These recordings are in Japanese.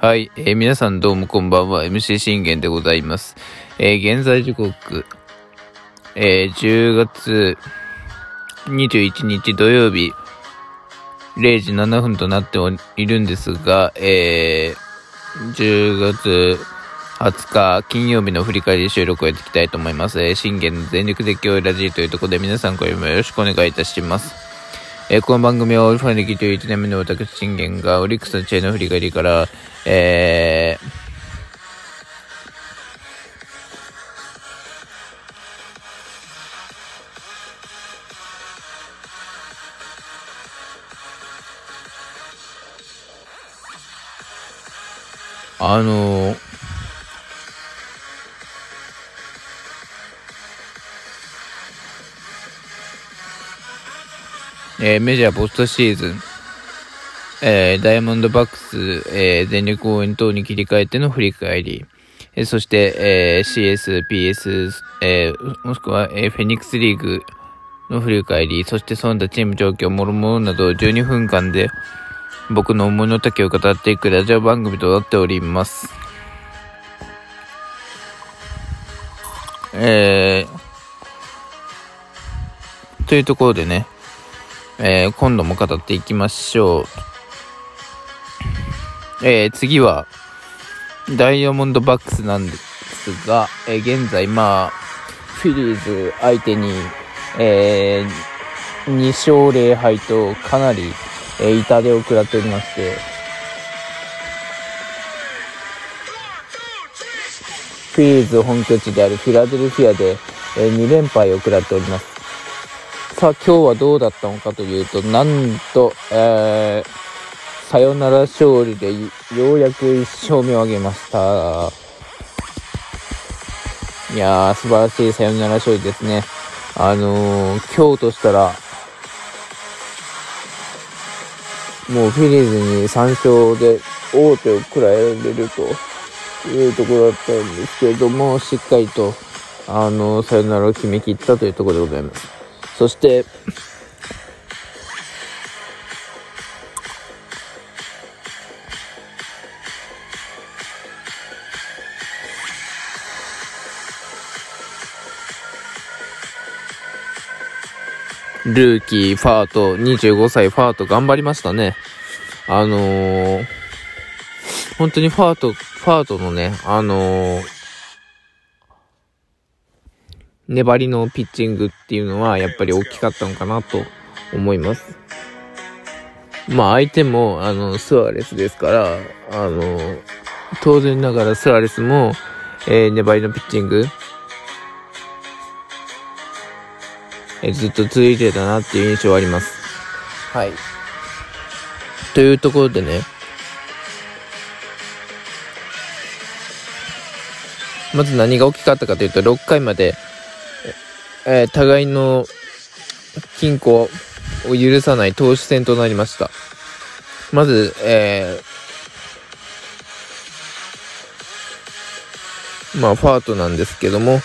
はい、えー皆さんどうもこんばんは、MC 信玄でございます。えー現在時刻、えー10月21日土曜日、0時7分となっているんですが、えー10月20日金曜日の振り返り収録をやっていきたいと思います。えー信玄の全力絶叫ラジーというところで皆さんこれもよろしくお願いいたします。えーこの番組はオルファン歴という1年目の私信玄がオリックスのチェーンの振り返りから、えー、あのーえーメジャーポストシーズン、えーダイヤモンドバックス、えー全力応援等に切り替えての振り返り、えーそして、えー CS、PS、えーもしくは、えーフェニックスリーグの振り返り、そしてその他チーム状況、もろもろなど12分間で僕の思いの丈を語っていくラジオ番組となっております。えー、というところでね、えー今度も語っていきましょう。えー次は、ダイヤモンドバックスなんですが、えー現在、まあ、フィリーズ相手に、えー2勝0敗とかなり、えー痛手を食らっておりまして、フィリーズ本拠地であるフィラデルフィアで、え2連敗を食らっております。さあ今日はどうだったのかというと、なんと、えー、サヨナラ勝利でようやく1勝目を挙げました。いやー、素晴らしいサヨナラ勝利ですね。あのー、今日としたら、もうフィリーズに3勝で王手を食らえれるというところだったんですけれども、しっかりと、あのー、サヨナラを決め切ったというところでございます。そして、ルーキー、ファート、25歳ファート頑張りましたね。あのー、本当にファート、ファートのね、あのー、粘りのピッチングっていうのはやっぱり大きかったのかなと思います。まあ相手もあのスアレスですから、あの、当然ながらスアレスも、えー粘りのピッチング、えーずっと続いてたなっていう印象はあります。はい。というところでね、まず何が大きかったかというと、6回まで、えー互いの均衡を許さない投手戦となりました。まず、えーまあ、ファートなんですけども、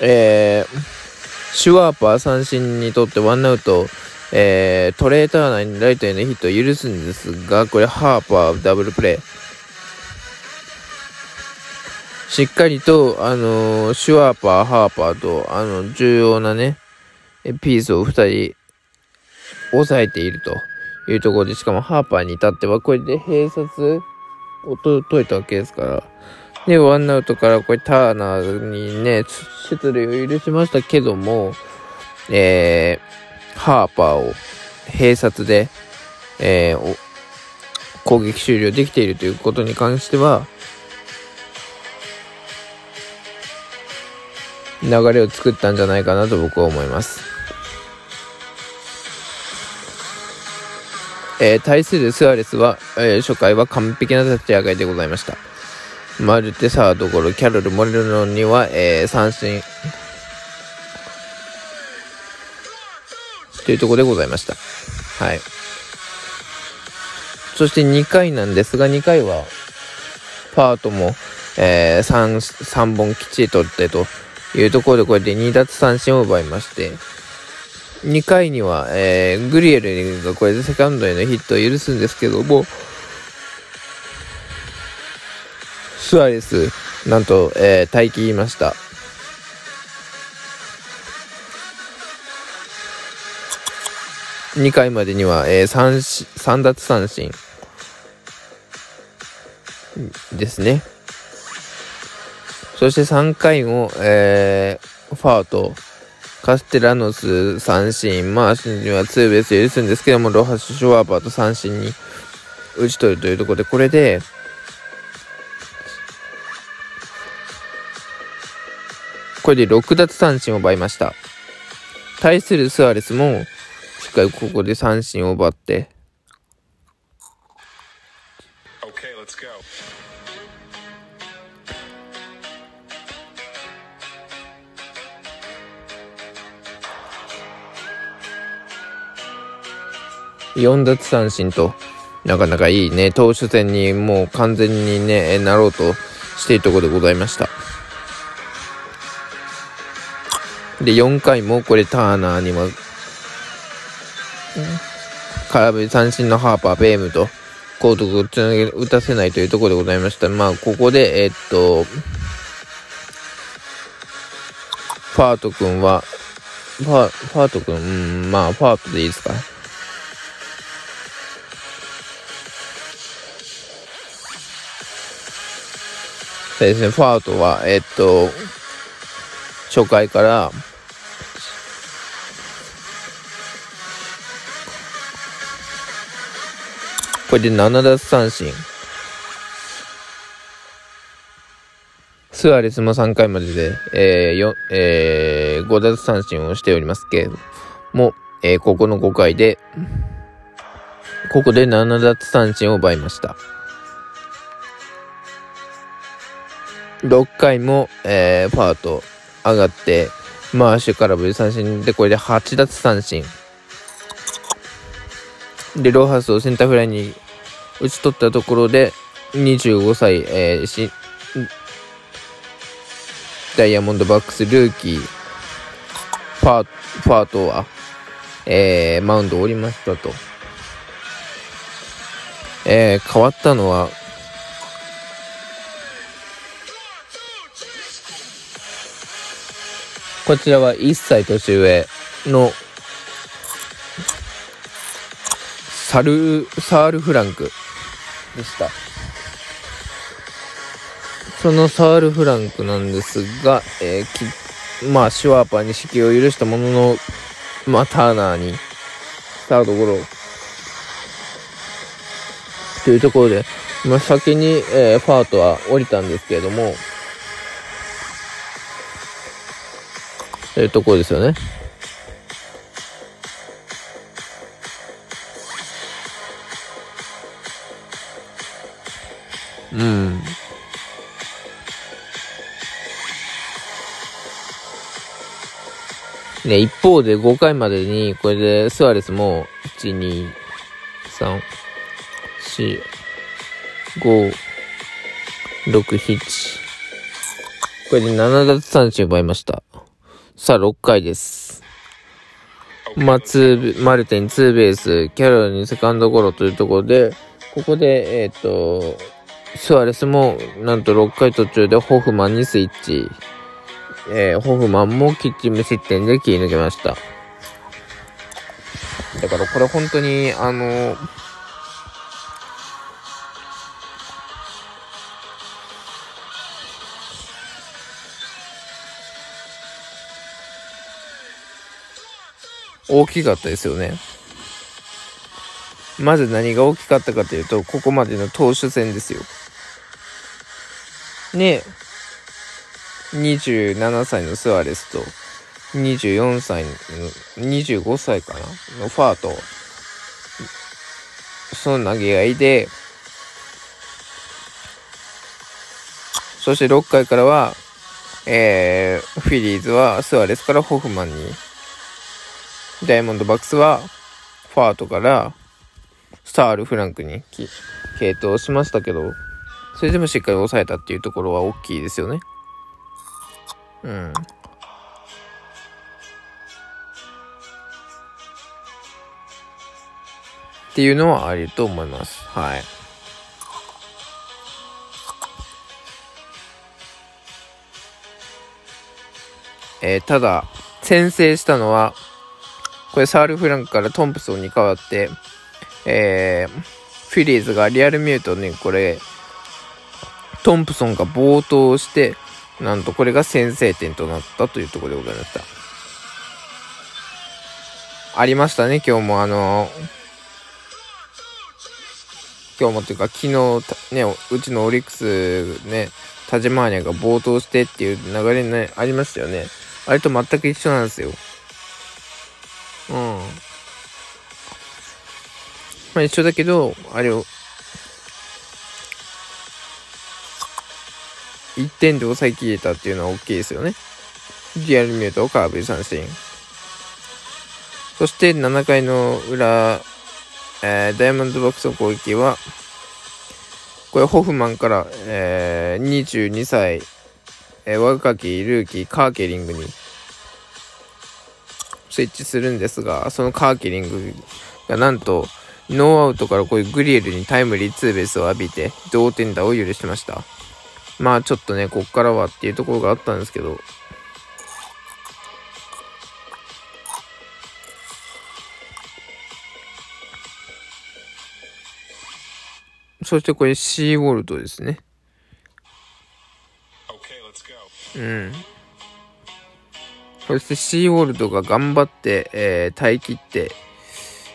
えーシュワーパー三振にとってワンアウト、えートレーター内にライトへのヒットを許すんですが、これハーパーダブルプレー。しっかりと、あのシュワーパー、ハーパーと、あの、重要なね、ピースを二人、抑えているというところで、しかもハーパーに至っては、これで併殺をと解いたわけですから。で、ワンアウトからこれターナーにね、出塁を許しましたけども、えー、ハーパーを併殺で、えー攻撃終了できているということに関しては、流れを作ったんじゃないかなと僕は思います。えー対するスアレスは、えー初回は完璧な立ち上がりでございました。マルテサードゴロ、キャロル、モレルノには、えー三振。というところでございました。はい。そして2回なんですが、2回は、パートも、えー、3、3本きっちり取ってというところで、これで2奪三振を奪いまして、2回には、えー、グリエルがこれでセカンドへのヒットを許すんですけども、スアレス、なんと、えー、待機いました。2回までには、えー、3, 3奪三振ですね。そして3回も、えー、ファーとカステラノス三振、マーシンにはツーベース許すんですけども、ロハス・シュワーバーと三振に打ち取るというところで、これで、これで6奪三振を奪いました。対するスアレスも、しっかりここで三振を奪って、4奪三振と、なかなかいいね、投手戦にもう完全にね、なろうとしているところでございました。で、4回もこれターナーにも、空振り三振のハーパー、ベームと、高得をつなげ、打たせないというところでございました。まあ、ここで、えー、っと、ファート君は、ファファート君、うん、まあ、ファートでいいですか。そうですね、ファートは、えっと、初回から、これで7奪三振。スアレスも3回までで、えーえー、5奪三振をしておりますけれども、えー、ここの5回で、ここで7奪三振を奪いました。6回も、えー、ファート上がって、マーシュからブ三振で、これで8奪三振。で、ローハスをセンターフライに打ち取ったところで、25歳、えー、し、ダイヤモンドバックスルーキー、ファー、ファートは、えー、マウンドを降りましたと。えー、変わったのは、こちらは1歳年上のサル、サールフランクでした。そのサールフランクなんですが、えー、まあ、シュワーパーに指揮を許したものの、まあ、ターナーに、サードゴロ、というところで、まあ、先に、えー、ファートは降りたんですけれども、というところですよね。うん。ね、一方で5回までに、これでスアレスも、1、2、3、4、5、6、7。これで7奪三振奪いました。さあ、6回です。まあ、ツー、マルテツーベース、キャロルにセカンドゴロというところで、ここで、えっ、ー、と、スアレスも、なんと6回途中でホフマンにスイッチ。えー、ホフマンもキッチン無失点で切り抜けました。だからこれ本当に、あの大きかったですよね。まず何が大きかったかというと、ここまでの投手戦ですよ。ね27歳のスアレスと、24歳の、25歳かな？のファーと、その投げ合いで、そして6回からは、えー、フィリーズはスアレスからホフマンに、ダイヤモンドバックスはファートからスタール・フランクに系統しましたけど、それでもしっかり抑えたっていうところは大きいですよね。うん。っていうのはありと思います。はい。えー、ただ、先制したのは、これサール・フランクからトンプソンに変わって、えー、フィリーズがリアルミュートにこれ、トンプソンが暴投して、なんとこれが先制点となったというところでございました。ありましたね、今日もあの今日もっていうか昨日ね、うちのオリックスね、タジマーニャが暴投してっていう流れね、ありましたよね。あれと全く一緒なんですよ。うん。まあ一緒だけど、あれを、1点で抑えきれたっていうのは大きいですよね。リアルミュートをカーブ三振。そして7回の裏、えー、ダイヤモンドバックスの攻撃は、これホフマンから、えー、22歳、えー、若きルーキーカーケリングに設置するんですが、そのカーケリングがなんと、ノーアウトからこういうグリエルにタイムリーツーベースを浴びて、同点打を許しました。まあちょっとね、こっからはっていうところがあったんですけど、そしてこれシーウォルトですね。うん。そしてシーウォルドが頑張って、えー、耐え切って、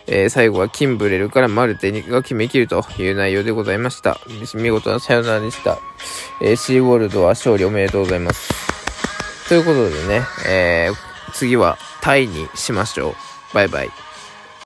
えー、最後はキンブレルからマルテが決めきるという内容でございました。見事なサヨナラでした。えー、シーウォルドは勝利おめでとうございます。ということでね、えー、次はタイにしましょう。バイバイ。